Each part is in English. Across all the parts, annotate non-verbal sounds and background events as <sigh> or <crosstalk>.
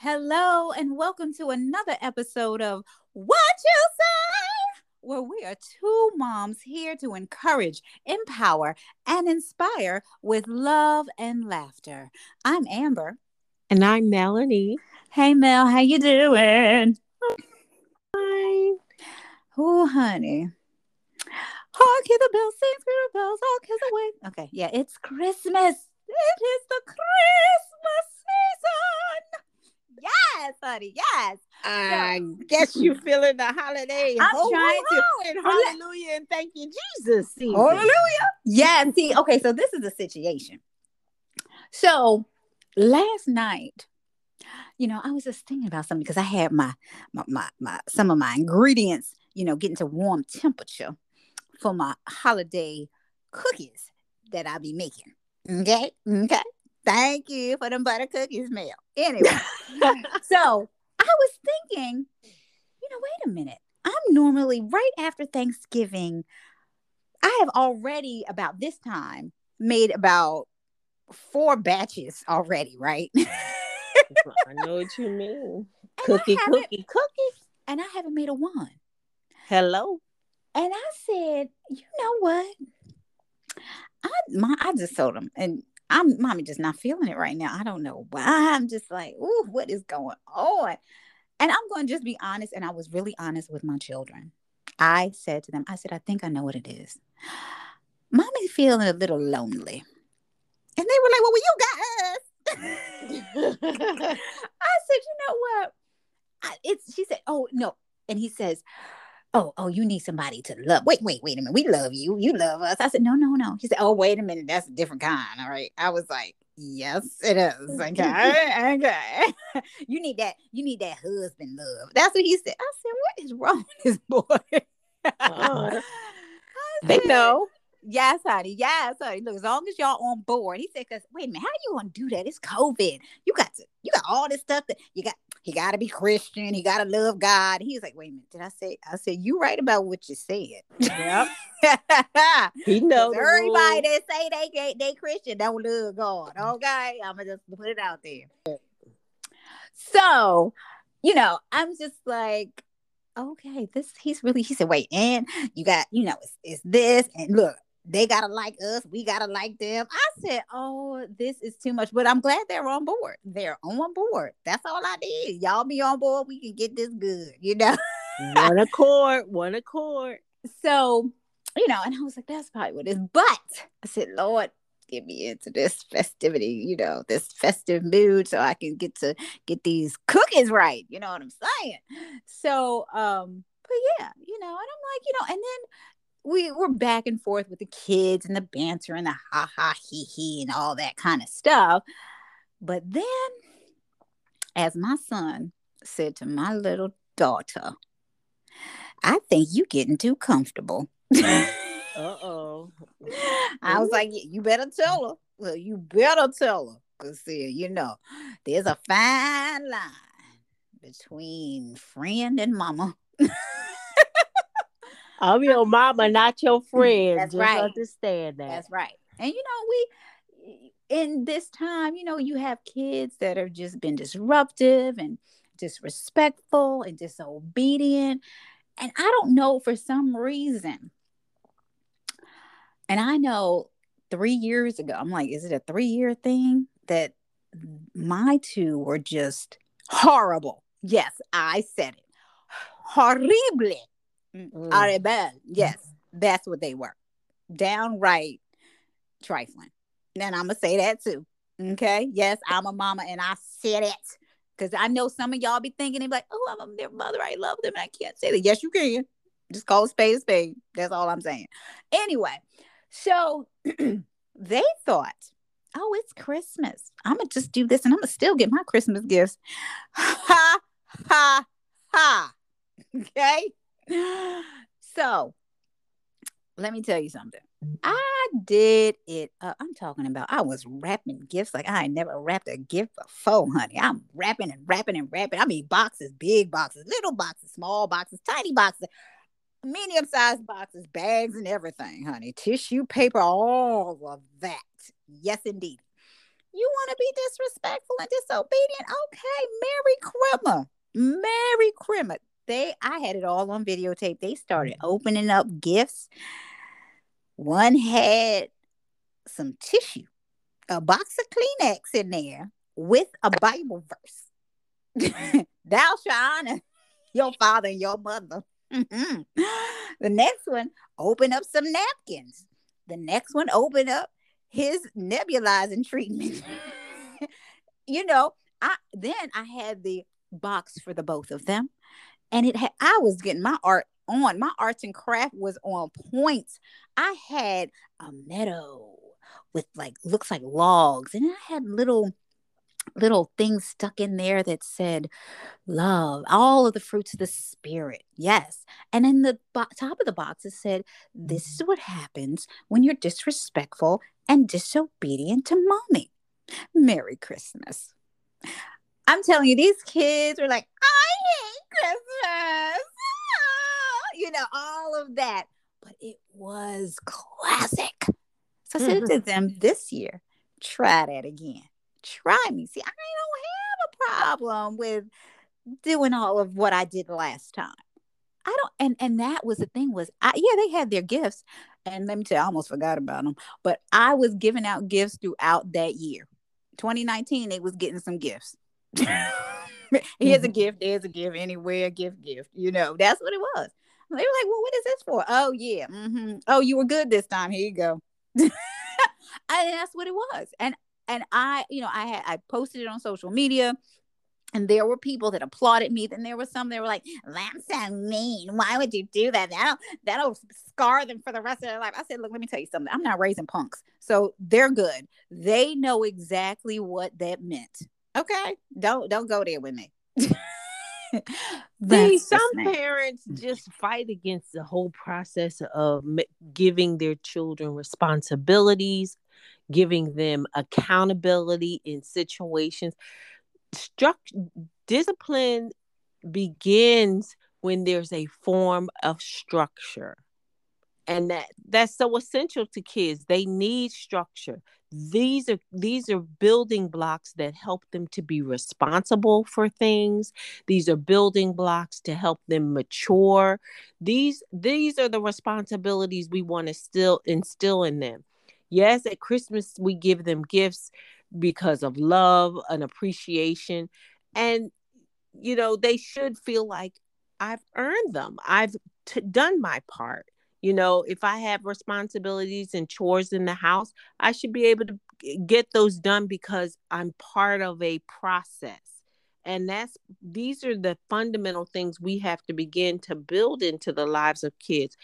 Hello, and welcome to another episode of What You Say, where we are two moms here to encourage, empower, and inspire with love and laughter. I'm Amber. And I'm Melanie. Hey, Mel, how you doing? Hi. Oh, honey. Hark, hear the bells, sing, the bells, hark, hear the way. Okay, yeah, it's Christmas. It is the Christmas season. Yes, honey, yes. I guess you feeling the holiday. I'm ho, trying ho, to- and oh, hallelujah and thank you, Jesus. season. Hallelujah. Yeah, see, okay, so this is a situation. So last night, you know, I was just thinking about something because I had my, my my my some of my ingredients, you know, getting to warm temperature for my holiday cookies that I'll be making. Okay, okay. Thank you for them butter cookies, Mel. Anyway, <laughs> so I was thinking, you know, wait a minute. I'm normally right after Thanksgiving. I have already about this time made about four batches already, right? I know what you mean. <laughs> I Cookie, cookie, cookie. and I haven't made a one. Hello. And I said, you know what? I my I just told him, and I'm mommy just not feeling it right now. I don't know why. I'm just like, ooh, what is going on? And I'm going to just be honest, and I was really honest with my children. I said to them, I said, I think I know what it is. Mommy's feeling a little lonely. And they were like, Well, well you got us. <laughs> <laughs> I said, you know what? I, it's she said, oh no, and he says, oh oh, you need somebody to love. Wait wait wait a minute, we love you. You love us. I said, no no no. He said, oh wait a minute, that's a different kind. All right. I was like, yes it is. <laughs> Okay okay. <laughs> you need that. You need that husband love. That's what he said. I said, what is wrong with this boy? <laughs> Uh, they know. Yes, honey. Yes, honey. Look, as long as y'all on board. He said, "Cause wait a minute, how you gonna do that? It's COVID. You got to, you got all this stuff that you got. He got to be Christian. He got to love God." He was like, "Wait a minute, did I say? I said you right about what you said." Yep. <laughs> He knows. Everybody that say they they, they Christian don't love God. Okay, I'm gonna just put it out there. So, you know, I'm just like, okay, this he's really. He said, wait, and you got, you know, it's, it's this, and look, they gotta like us, we gotta like them. I said, oh, this is too much, but I'm glad they're on board. They're on board. That's all I need. Y'all be on board. We can get this good, you know. One accord. One accord. <laughs> so you know and i was like that's probably what it is but i said lord get me into this festivity you know this festive mood so i can get to get these cookies right you know what i'm saying so um but yeah you know and i'm like you know and then we were back and forth with the kids and the banter and the ha ha he he and all that kind of stuff but then as my son said to my little daughter i think you getting too comfortable <laughs> Uh oh. I was like, you better tell her. Well, you better tell her. Because, see, you know, there's a fine line between friend and mama. <laughs> I'm your mama, not your friend. <laughs> That's Just right. understand that. That's right. And, you know, we, in this time, you know, you have kids that have just been disruptive and disrespectful and disobedient. And I don't know for some reason. And I know three years ago, I'm like, is it a three year thing that my two were just horrible? Yes, I said it. Horrible. Mm. Horrible. Yes, that's what they were. Downright trifling. And I'm going to say that too. Okay. Yes, I'm a mama and I said it. Because I know some of y'all be thinking, they like, oh, I'm their mother. I love them. And I can't say that. Yes, you can. Just call a spade a spade. That's all I'm saying. Anyway, so <clears throat> they thought, oh, it's Christmas. I'm going to just do this and I'm going to still get my Christmas gifts. <laughs> Ha, ha, ha. Okay. <laughs> So let me tell you something. I did it. I'm talking about I was wrapping gifts like I never wrapped a gift before, honey. I'm wrapping and wrapping and wrapping. I mean, boxes, big boxes, little boxes, small boxes, tiny boxes. medium sized boxes, bags, and everything, honey. Tissue paper, all of that. Yes, indeed. You want to be disrespectful and disobedient? Okay, Merry Crimmer. Merry Crimmer. They I had it all on videotape. They started opening up gifts. One had some tissue, a box of Kleenex in there with a Bible verse. <laughs> Thou shalt honor your father and your mother. Mhm. The next one, open up some napkins. The next one, open up his nebulizing treatment. <laughs> you know, I then I had the box for the both of them, and it had I was getting my art on. My arts and craft was on points. I had a meadow with like looks like logs, and I had little little things stuck in there that said love, all of the fruits of the spirit. Yes. And in the bo- top of the box, it said, This is what happens when you're disrespectful and disobedient to mommy. Merry Christmas. I'm telling you, these kids were like, I hate <laughs> Christmas. Ah," You know, all of that. But it was classic. So I said to them this year, try that again. Try me. See, I don't have a problem with doing all of what I did last time. I don't, and and that was the thing was, I yeah, they had their gifts, and let me tell you, I almost forgot about them. But I was giving out gifts throughout that year. 2019, they was getting some gifts. <laughs> <laughs> Here's a gift, there's a gift, anywhere, gift, gift. You know, that's what it was. They were like, "Well, what is this for?" Oh yeah, hmm oh you were good this time. Here you go. <laughs> and that's what it was. And and I, you know, I had I posted it on social media. And there were people that applauded me. Then there were some that were like, "That's so mean. Why would you do that? That'll that'll scar them for the rest of their life." I said, "Look, let me tell you something. I'm not raising punks, so they're good. They know exactly what that meant. Okay, don't don't go there with me." <laughs> See, some just parents just fight against the whole process of m- giving their children responsibilities, giving them accountability in situations. Struct- discipline begins when there's a form of structure. And that that's so essential to kids. They need structure. These are these are building blocks that help them to be responsible for things. These are building blocks to help them mature. These these are the responsibilities we want to still instill in them. Yes at christmas we give them gifts because of love and appreciation. And you know they should feel like i've earned them. I've t- done my part you know if i have responsibilities and chores in the house i should be able to get those done because i'm part of a process. And that's these are the fundamental things we have to begin to build into the lives of kids.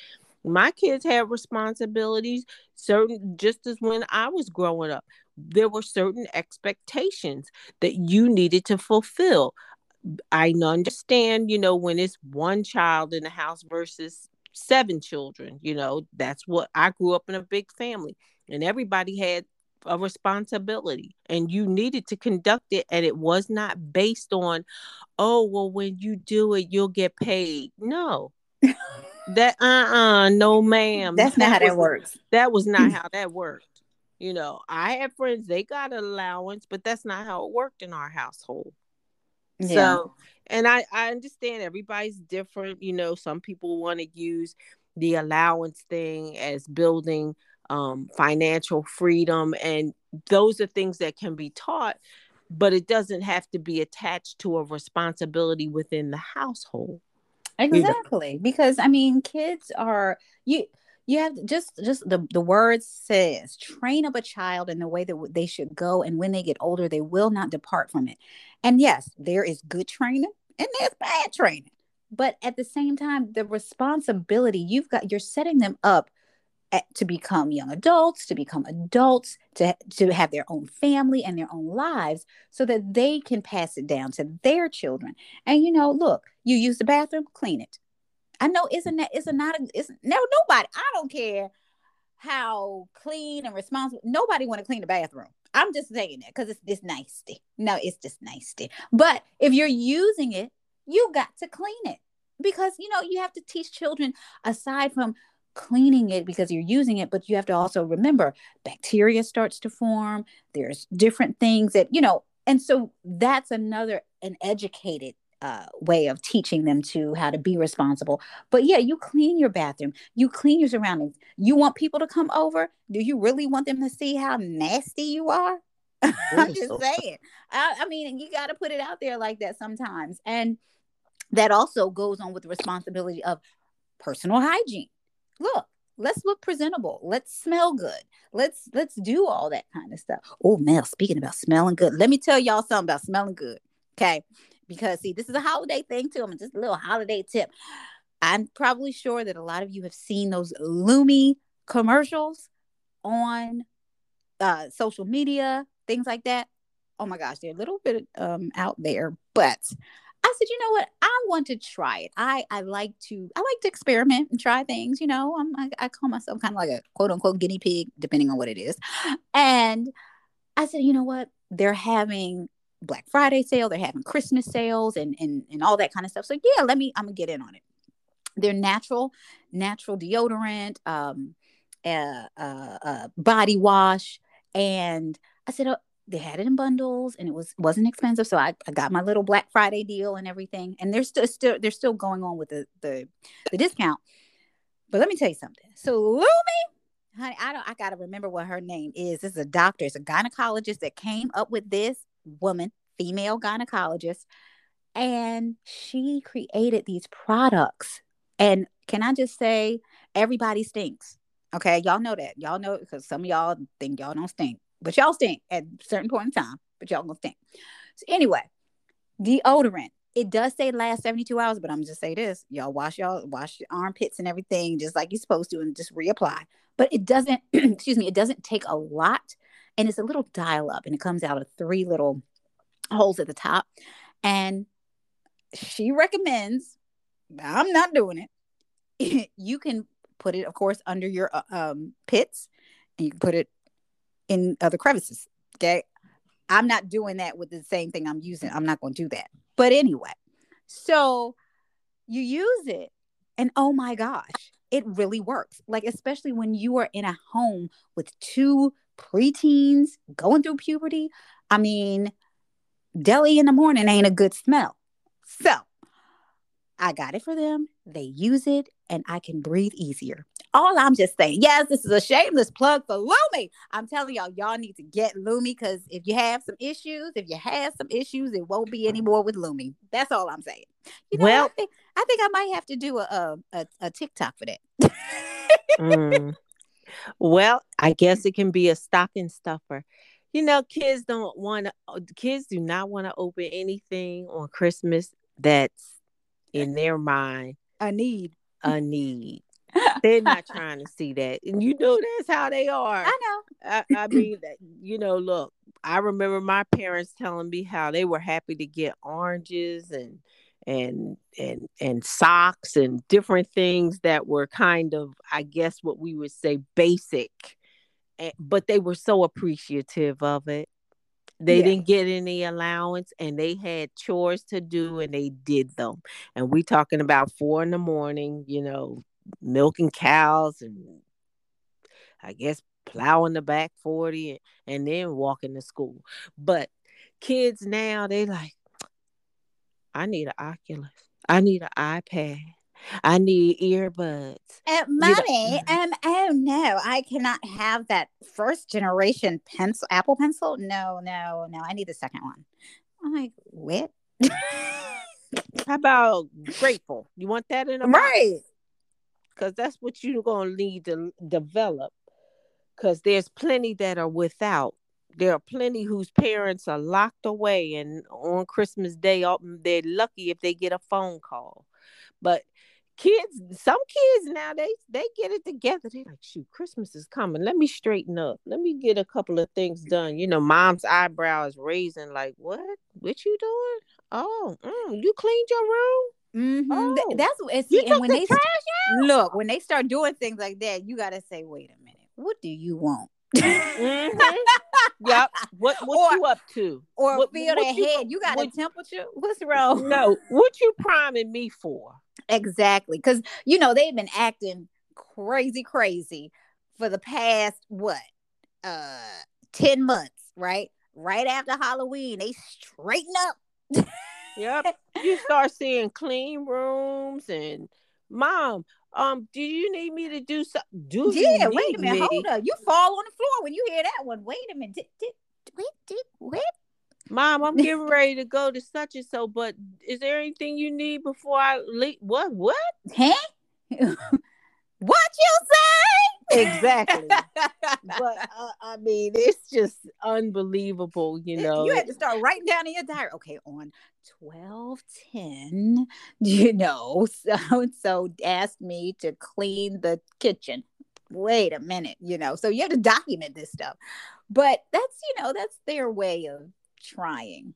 My kids have responsibilities certain just as when i was growing up. There were certain expectations that you needed to fulfill. I understand you know when it's one child in the house versus seven children you know that's what i grew up in a big family and everybody had a responsibility and you needed to conduct it and it was not based on oh well when you do it you'll get paid. No. <laughs> That uh-uh no ma'am. That's not how that was- works. that was not <clears throat> how that worked. You know i had friends they got an allowance but that's not how it worked in our household. Yeah. so, and I I understand everybody's different. You know, some people want to use the allowance thing as building um, financial freedom, and those are things that can be taught, but it doesn't have to be attached to a responsibility within the household. Exactly. Because I mean, kids are you you have just just the the word says train up a child in the way that they should go and when they get older they will not depart from it. And yes, there is good training and there's bad training. But at the same time, the responsibility you've got you're setting them up at, to become young adults, to become adults, to to have their own family and their own lives so that they can pass it down to their children. And you know, look, you use the bathroom, clean it. I know isn't that isn't not a, it's no nobody. I don't care how clean and responsible. Nobody want to clean the bathroom. I'm just saying that because it's it's nasty. No, it's just nasty. But if you're using it, you got to clean it. because you know you have to teach children aside from cleaning it because you're using it but you have to also remember bacteria starts to form there's different things that you know and so that's another an educated uh, way of teaching them to how to be responsible. But yeah, you clean your bathroom, you clean your surroundings. You want people to come over? Do you really want them to see how nasty you are? <laughs> I'm just saying. I, I mean, you got to put it out there like that sometimes. And that also goes on with the responsibility of personal hygiene. Look, let's look presentable. Let's smell good. Let's let's do all that kind of stuff. Oh, Mel, speaking about smelling good, let me tell y'all something about smelling good. Okay because see, this is a holiday thing too. I'm just a little holiday tip. I'm probably sure that a lot of you have seen those Lume commercials on uh, social media, things like that. Oh my gosh, they're a little bit um, out there, but I said, you know what? I want to try it. I I like to I like to experiment and try things. You know, I'm I, I call myself kind of like a quote unquote guinea pig, depending on what it is. And I said, you know what? They're having Black Friday sale, they're having Christmas sales and and and all that kind of stuff. So yeah, let me I'm gonna get in on it. They're natural, natural deodorant, um, uh, uh, uh body wash, and I said oh, they had it in bundles and it was wasn't expensive, so I, I got my little Black Friday deal and everything. And they're still still they're still going on with the the the discount. But let me tell you something. So Lume honey, I don't I gotta remember what her name is. This is a doctor, it's a gynecologist that came up with this woman, female gynecologist, and she created these products. And can I just say, everybody stinks. Okay, y'all know that. Y'all know because some of y'all think y'all don't stink, but y'all stink at a certain point in time, but y'all gonna stink. So anyway, deodorant. It does say last 72 hours, but I'm just say this. Y'all wash y'all wash your armpits and everything just like you're supposed to and just reapply. But it doesn't, <clears throat> excuse me, it doesn't take a lot and it's a little dial up and it comes out of three little holes at the top and she recommends i'm not doing it. <laughs> You can put it of course under your uh, um, pits and you can put it in other crevices okay? I'm not doing that with the same thing i'm using. I'm not going to do that. But anyway so you use it and oh my gosh it really works. Like especially when you are in a home with two preteens going through puberty. I mean, deli in the morning ain't a good smell. So I got it for them. They use it and I can breathe easier. All I'm just saying, yes, this is a shameless plug for Lume. I'm telling y'all, y'all need to get Lume because if you have some issues, if you have some issues, it won't be anymore with Lume. That's all I'm saying. You know, well, I think I think I might have to do a a, a TikTok for that. mm. Well, I guess it can be a stocking stuffer. You know, kids don't want to. Uh, kids do not want to open anything on Christmas that's in their mind a need. A <laughs> need. They're not trying to see that, and you know that's how they are. I know. I, I <clears throat> mean, you know, look. I remember my parents telling me how they were happy to get oranges and and and and socks and different things that were kind of i guess what we would say basic eh, but they were so appreciative of it. They yeah. didn't get any allowance and they had chores to do and they did them. And we talking about four in the morning you know milking cows and i guess plowing the back 40 and, and then walking to school. But kids now they like I need an Oculus. I need an iPad. I need earbuds. Uh, mommy, um, oh no, I cannot have that first generation pencil, Apple Pencil. No, no, no. I need the second one. I'm like, what? <laughs> How about grateful? You want that in a right? Because that's what you're gonna need to develop. Because there's plenty that are without there are plenty whose parents are locked away and on christmas day they're lucky if they get a phone call. But kids some kids now they they get it together. They're like shoot christmas is coming. Let me straighten up. Let me get a couple of things done. You know mom's eyebrows raising like what? What you doing? Oh mm, you cleaned your room? Mm-hmm. Oh, that's what see, and when the they look when they start doing things like that, you gotta say, wait a minute, what do you want? Mm-hmm. Yep. What what or, you up to? Or what, feel what their you, head. You got what, a temperature? What's wrong? No. What you priming me for? exactly. Because, you know, they've been acting crazy, crazy for the past, what, uh, 10 months, right? Right after Halloween, they straighten up. yep. <laughs> You start seeing clean rooms and mom, um, do you need me to do something? Do yeah, wait a minute, me? hold up. You fall on the floor when you hear that one. Wait a minute. Did, did, wait, did, wait. Mom, I'm <laughs> getting ready to go to such and so, but is there anything you need before I leave? What? What? Huh? <laughs> what you say? Exactly. <laughs> but uh, I mean, it's just unbelievable, you know. You had to start writing down in your diary. Okay, on 12 10, <laughs> you know, so and so asked me to clean the kitchen. Wait a minute, you know, so you have to document this stuff. But that's, you know, that's their way of trying.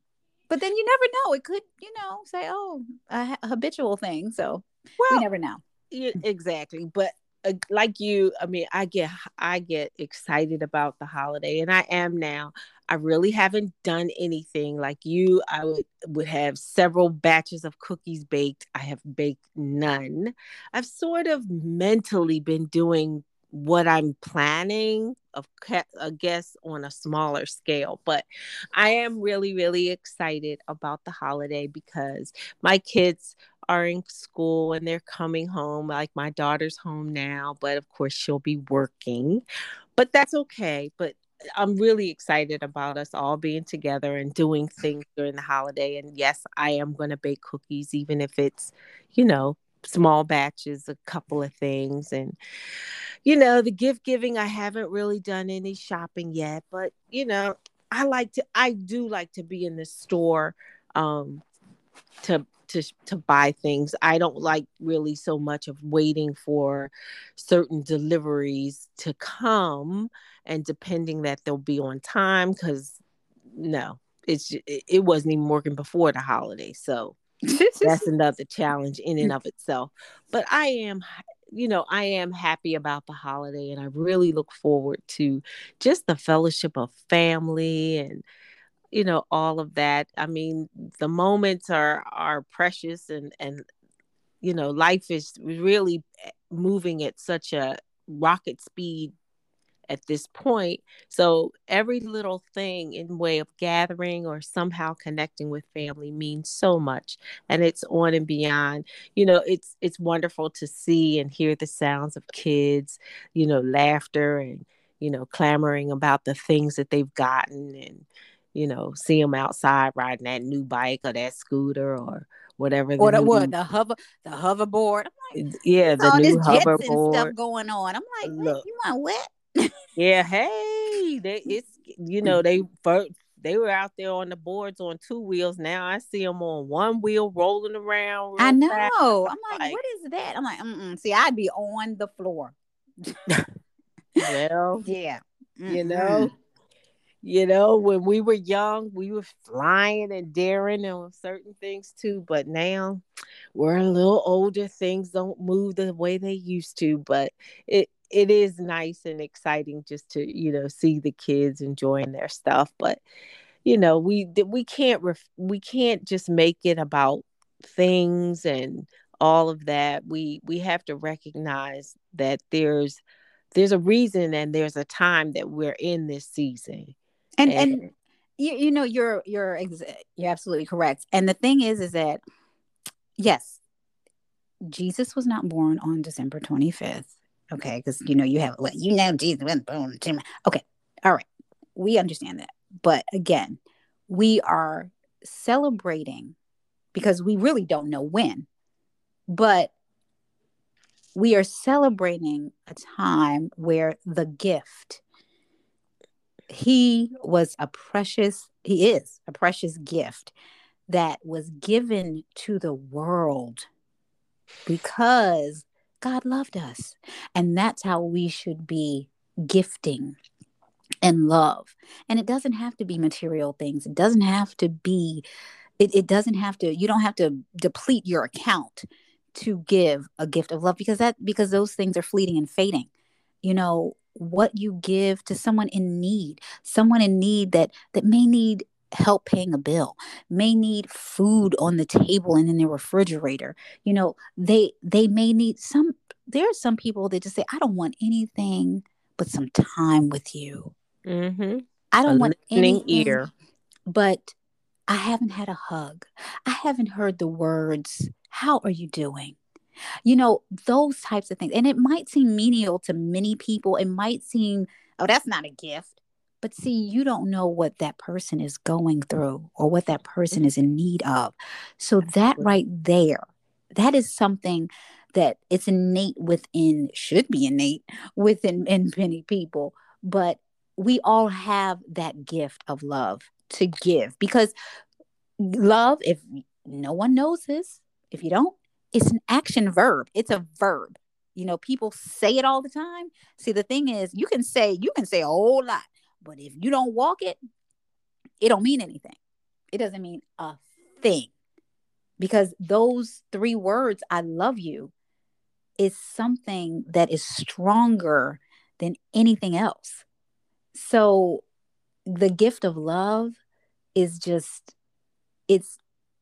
But then you never know. It could, you know, say, oh, a, habitual thing. So well, you never know. Yeah, exactly. But uh, like you, I mean, I get I get excited about the holiday, and I am now. I really haven't done anything like you. I would would have several batches of cookies baked. I have baked none. I've sort of mentally been doing what I'm planning of I guess on a smaller scale but I am really really excited about the holiday because my kids are in school and they're coming home like my daughter's home now but of course she'll be working but that's okay but I'm really excited about us all being together and doing things during the holiday and yes I am going to bake cookies even if it's you know small batches, a couple of things. And, you know, the gift giving, I haven't really done any shopping yet, but, you know, I like to, I do like to be in the store um, to, to, to buy things. I don't like really so much of waiting for certain deliveries to come and depending that they'll be on time because no, it's it wasn't even working before the holiday. So that's <laughs> another challenge in and mm. of itself. But I am, you know, I am happy about the holiday and I really look forward to just the fellowship of family and you know all of that. I mean, the moments are are precious and and you know, life is really eh, moving at such a rocket speed at this point. So every little thing in way of gathering or somehow connecting with family means so much and it's on and beyond. You know, it's it's wonderful to see and hear the sounds of kids, you know, laughter and you know, clamoring about the things that they've gotten and you know, see them outside riding that new bike or that scooter or whatever. or the what the hover the hoverboard. Like, yeah, the all new this hoverboard stuff going on. I'm like, Look, you want what? yeah, <laughs> hey, they it's you know they first they were out there on the boards on two wheels. Now I see them on one wheel rolling around. I know. Fast. I'm like, like, what is that? I'm like, mm see, I'd be on the floor. <laughs> well, <laughs> yeah, mm you know, you know, when we were young, we were flying and daring on certain things too. But now we're a little older. Things don't move the way they used to. But it it is nice and exciting just to you know see the kids enjoying their stuff but you know we we can't ref, we can't just make it about things and all of that we we have to recognize that there's there's a reason and there's a time that we're in this season and and, and you, you know you're you're you're absolutely correct. And the thing is is that yes jesus was not born on december 25th Okay, because you know you have well, you know Jesus was born Okay, all right, we understand that, but again, we are celebrating because we really don't know when, but we are celebrating a time where the gift he was a precious he is a precious gift that was given to the world because God loved us. And that's how we should be gifting and love. And it doesn't have to be material things. It doesn't have to be, it, it doesn't have to, you don't have to deplete your account to give a gift of love because that because those things are fleeting and fading. You know, what you give to someone in need, someone in need that that may need help paying a bill may need food on the table and in their refrigerator you know they they may need some there are some people that just say i don't want anything but some time with you mm-hmm. i don't A want anything ear. but i haven't had a hug i haven't heard the words how are you doing you know those types of things and it might seem menial to many people it might seem oh that's not a gift but see you don't know what that person is going through or what that person is in need of. So that right there that is something that it's innate within should be innate within in many people but we all have that gift of love to give because love if no one knows this if you don't it's an action verb it's a verb. You know people say it all the time. See the thing is you can say you can say a whole lot but if you don't walk it it don't mean anything. It doesn't mean a thing. Because those three words i love you is something that is stronger than anything else. So the gift of love is just it's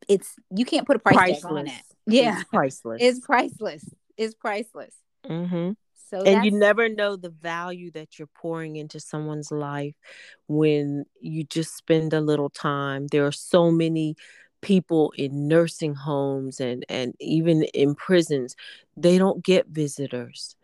it's you can't put a price tag on it. Yeah. It's priceless. it's priceless. It's priceless. Mm-hmm. so and you never know the value that you're pouring into someone's life when you just spend a little time. There are so many people in nursing homes and and even in prisons. They don't get visitors.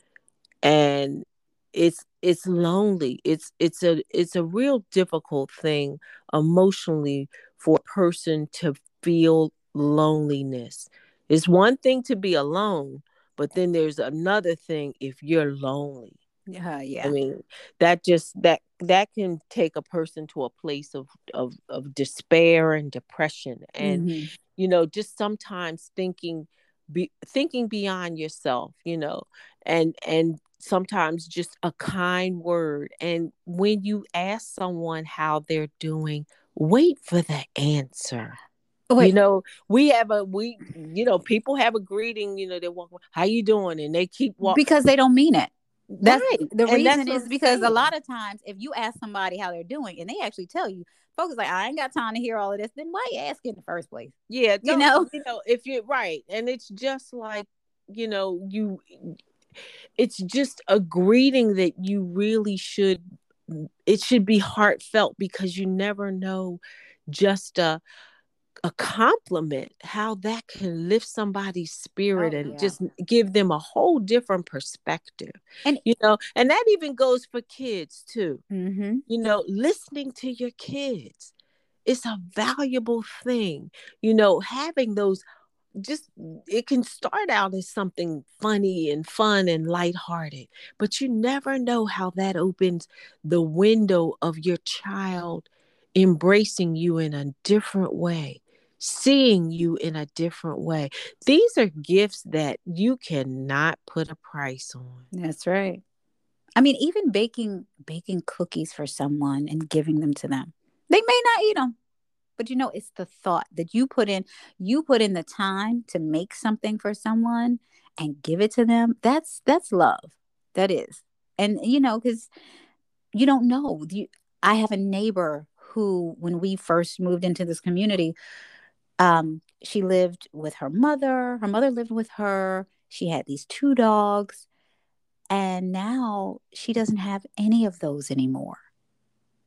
And it's it's lonely. It's it's a it's a real difficult thing emotionally for a person to feel loneliness it's one thing to be alone but then there's another thing if you're lonely. Yeah yeah. i mean that just that that can take a person to a place of of, of despair and depression and Mhm. you know just sometimes thinking be thinking beyond yourself you know and and sometimes just a kind word. And when you ask someone how they're doing wait for the answer Oh, wait, you know we have a we you know people have a greeting you know they walk how you doing? And they keep walking because they don't mean it. That's Right. the And reason is because a lot of times if you ask somebody how they're doing and they actually tell you folks like i ain't got time to hear all of this then why you ask in the first place? Yeah You know? you know if you're right. And it's just like you know you it's just a greeting that you really should it should be heartfelt because you never know just a a compliment how that can lift somebody's spirit Oh, and yeah. just give them a whole different perspective And- you know and that even goes for kids too mm-hmm. you know listening to your kids it's a valuable thing you know having those just it can start out as something funny and fun and lighthearted but you never know how that opens the window of your child embracing you in a different way seeing you in a different way. These are gifts that you cannot put a price on. That's right. I mean even baking baking cookies for someone and giving them to them. They may not eat them but you know it's the thought that you put in you put in the time to make something for someone and give it to them. That's that's love. That is. And you know because you don't know. You, i have a neighbor who when we first moved into this community um she lived with her mother. Her mother lived with her. She had these two dogs. And now she doesn't have any of those anymore.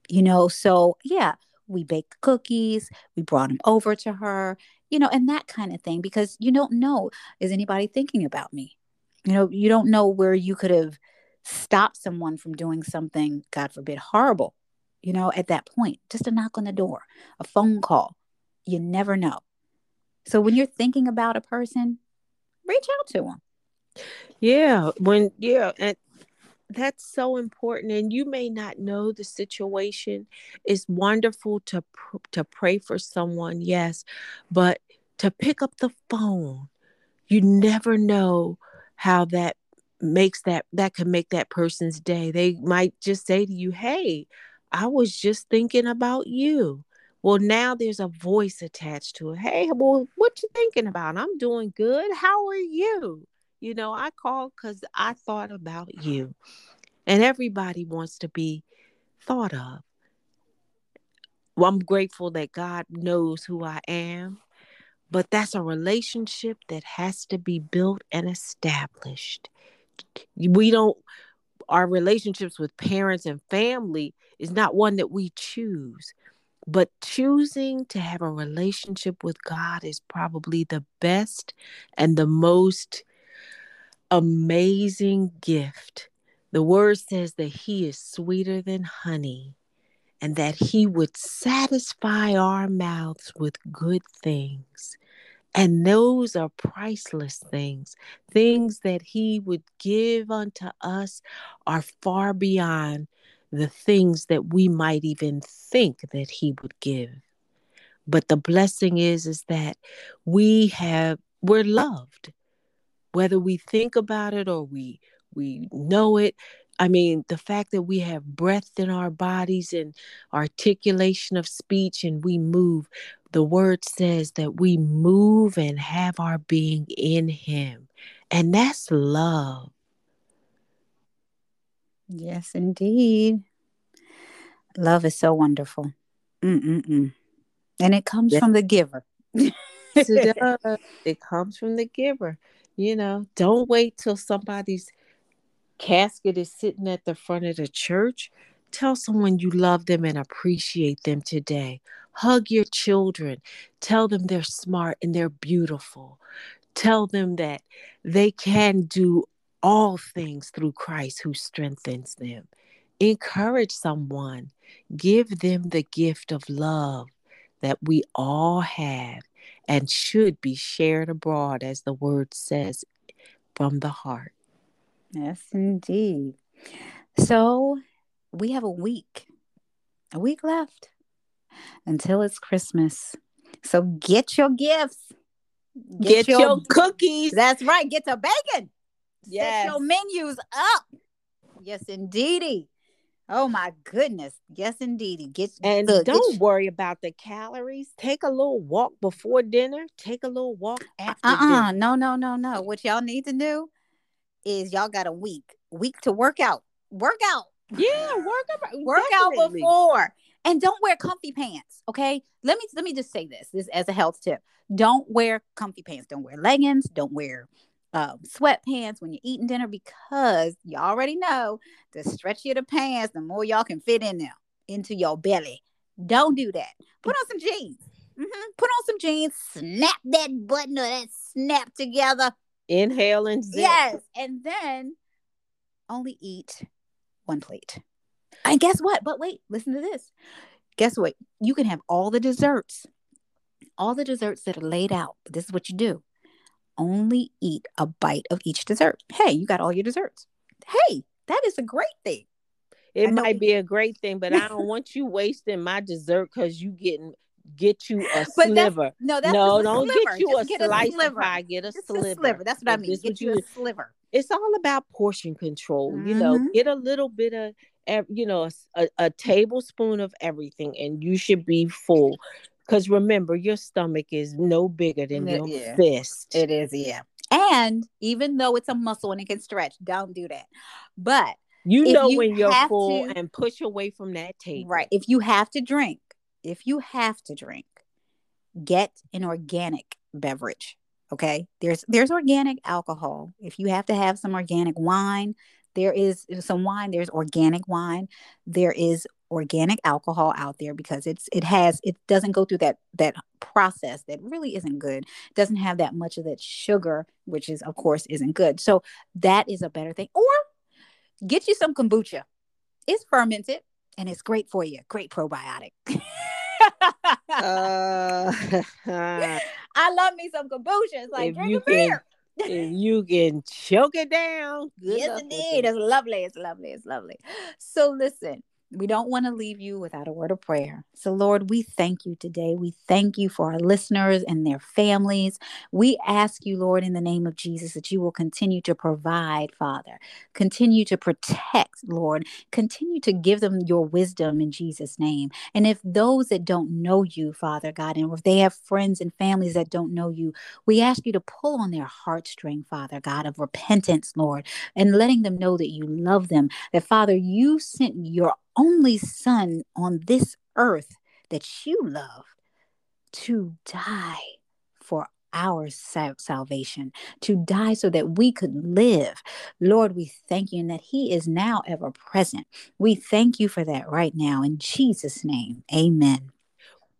You know so yeah we baked cookies. We brought them over to her you know and that kind of thing because you don't know is anybody thinking about me? You know you don't know where you could have stopped someone from doing something god forbid horrible you know at that point. Just a knock on the door a phone call you never know so when you're thinking about a person reach out to them Yeah, when yeah, and that's so important. And you may not know the situation. It's wonderful to pr- to pray for someone, yes, but to pick up the phone, you never know how that makes that that could make that person's day. They might just say to you, "Hey, I was just thinking about you." Well, now there's a voice attached to it. Hey, well, what you thinking about? I'm doing good. How are you? You know, I called because I thought about you. And everybody wants to be thought of. well, I'm grateful that God knows who I am, but that's a relationship that has to be built and established. We don't, our relationships with parents and family is not one that we choose. But choosing to have a relationship with God is probably the best and the most amazing gift. The word says that He is sweeter than honey and that He would satisfy our mouths with good things. And those are priceless things. Things that He would give unto us are far beyond the things that we might even think that he would give. But the blessing is is that we have we're loved. Whether we think about it or we we know it i mean the fact that we have breath in our bodies and articulation of speech and we move the word says that we move and have our being in him. And that's love Yes, indeed. Love is so wonderful. Mm-mm-mm. And it comes Yeah. from the giver. <laughs> It comes from the giver. You know, don't wait till somebody's casket is sitting at the front of the church. Tell someone you love them and appreciate them today. Hug your children. Tell them they're smart and they're beautiful. Tell them that they can do all things through Christ who strengthens them. Encourage someone. Give them the gift of love that we all have and should be shared abroad, as the word says, from the heart. Yes, indeed. So we have a week, a week left until it's Christmas. So get your gifts. Get, your, cookies. That's right. Get the bacon. Set Yes. your menus up. Yes, indeedy. Oh my goodness. Yes, indeedy. Get And look, don't your- worry about the calories. Take a little walk before dinner. Take a little walk uh, after uh-uh. dinner. No, no, no, no. What y'all need to do is y'all got a week, week to work out. Work out. Yeah, work about <laughs> work out before and don't wear comfy pants okay let me let me just say this this as a health tip don't wear comfy pants don't wear leggings don't wear um, sweatpants when you're eating dinner because you already know the stretchier the pants the more y'all can fit in there into your belly don't do that put on some jeans Mhm. put on some jeans snap that button or that snap together Inhale and zip. Yes. And then only eat one plate. And guess what? But wait, listen to this. Guess what? You can have all the desserts, all the desserts that are laid out. But this is what you do only eat a bite of each dessert. Hey, you got all your desserts. Hey, that is a great thing. It might be a great thing, but I <laughs> don't want you wasting my dessert because you getting get you a But that's- sliver. No, that's no, just a don't sliver. get you Just a get slice sliver. of pie. Get a Just sliver. a sliver. That's what I mean. this Get you a sliver. It's all about portion control. You know, Mhm. get a little bit of, you know, a tablespoon of everything, and you should be full. Because remember, your stomach is no bigger than Yeah, your yeah. fist. It is, yeah. And even though it's a muscle and it can stretch, don't do that. But you know you when you're full to- and push away from that table. right, if you have to drink, if you have to drink, get an organic beverage. Okay. There's there's organic alcohol. If you have to have some organic wine, there is some wine, there's organic wine. There is organic alcohol out there because it's it has it doesn't go through that that process that really isn't good. It doesn't have that much of that sugar, which is of course isn't good. So that is a better thing. Or get you some kombucha. It's fermented and it's great for you. Great probiotic. <laughs> Uh, <laughs> I love me some kombucha. It's like drink a beer. If you can choke it down. good yes, indeed. It's lovely. It's lovely. It's lovely. So listen, we don't want to leave you without a word of prayer. So, Lord, we thank you today. We thank you for our listeners and their families. We ask you, Lord, in the name of Jesus, that you will continue to provide, Father, continue to protect, Lord, continue to give them your wisdom in Jesus' name. And if those that don't know you, Father God, and if they have friends and families that don't know you, we ask you to pull on their heartstring, Father God, of repentance, Lord, and letting them know that you love them. That, Father, you sent your only Son on this earth that you loved to die for our salvation, to die so that we could live. Lord, we thank you and that He is now ever present. We thank you for that right now. In Jesus' name, amen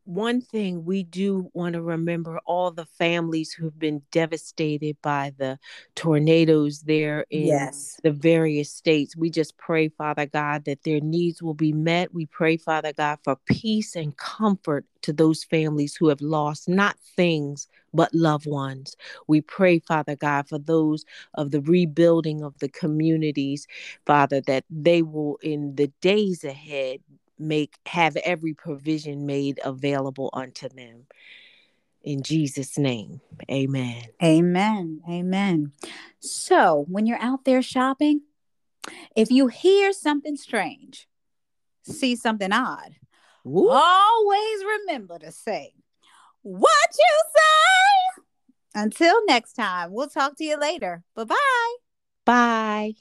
one thing we do want to remember all the families who've been devastated by the tornadoes there in yes. the various states. We just pray, Father God, that their needs will be met. We pray, Father God, for peace and comfort to those families who have lost not things, but loved ones. We pray, Father God, for those of the rebuilding of the communities, Father, that they will, in the days ahead, make have every provision made available unto them in Jesus name. Amen. Amen. Amen. So, when you're out there shopping, if you hear something strange, see something odd, Ooh. always remember to say, What you say? Until next time, we'll talk to you later. Bye-bye. Bye.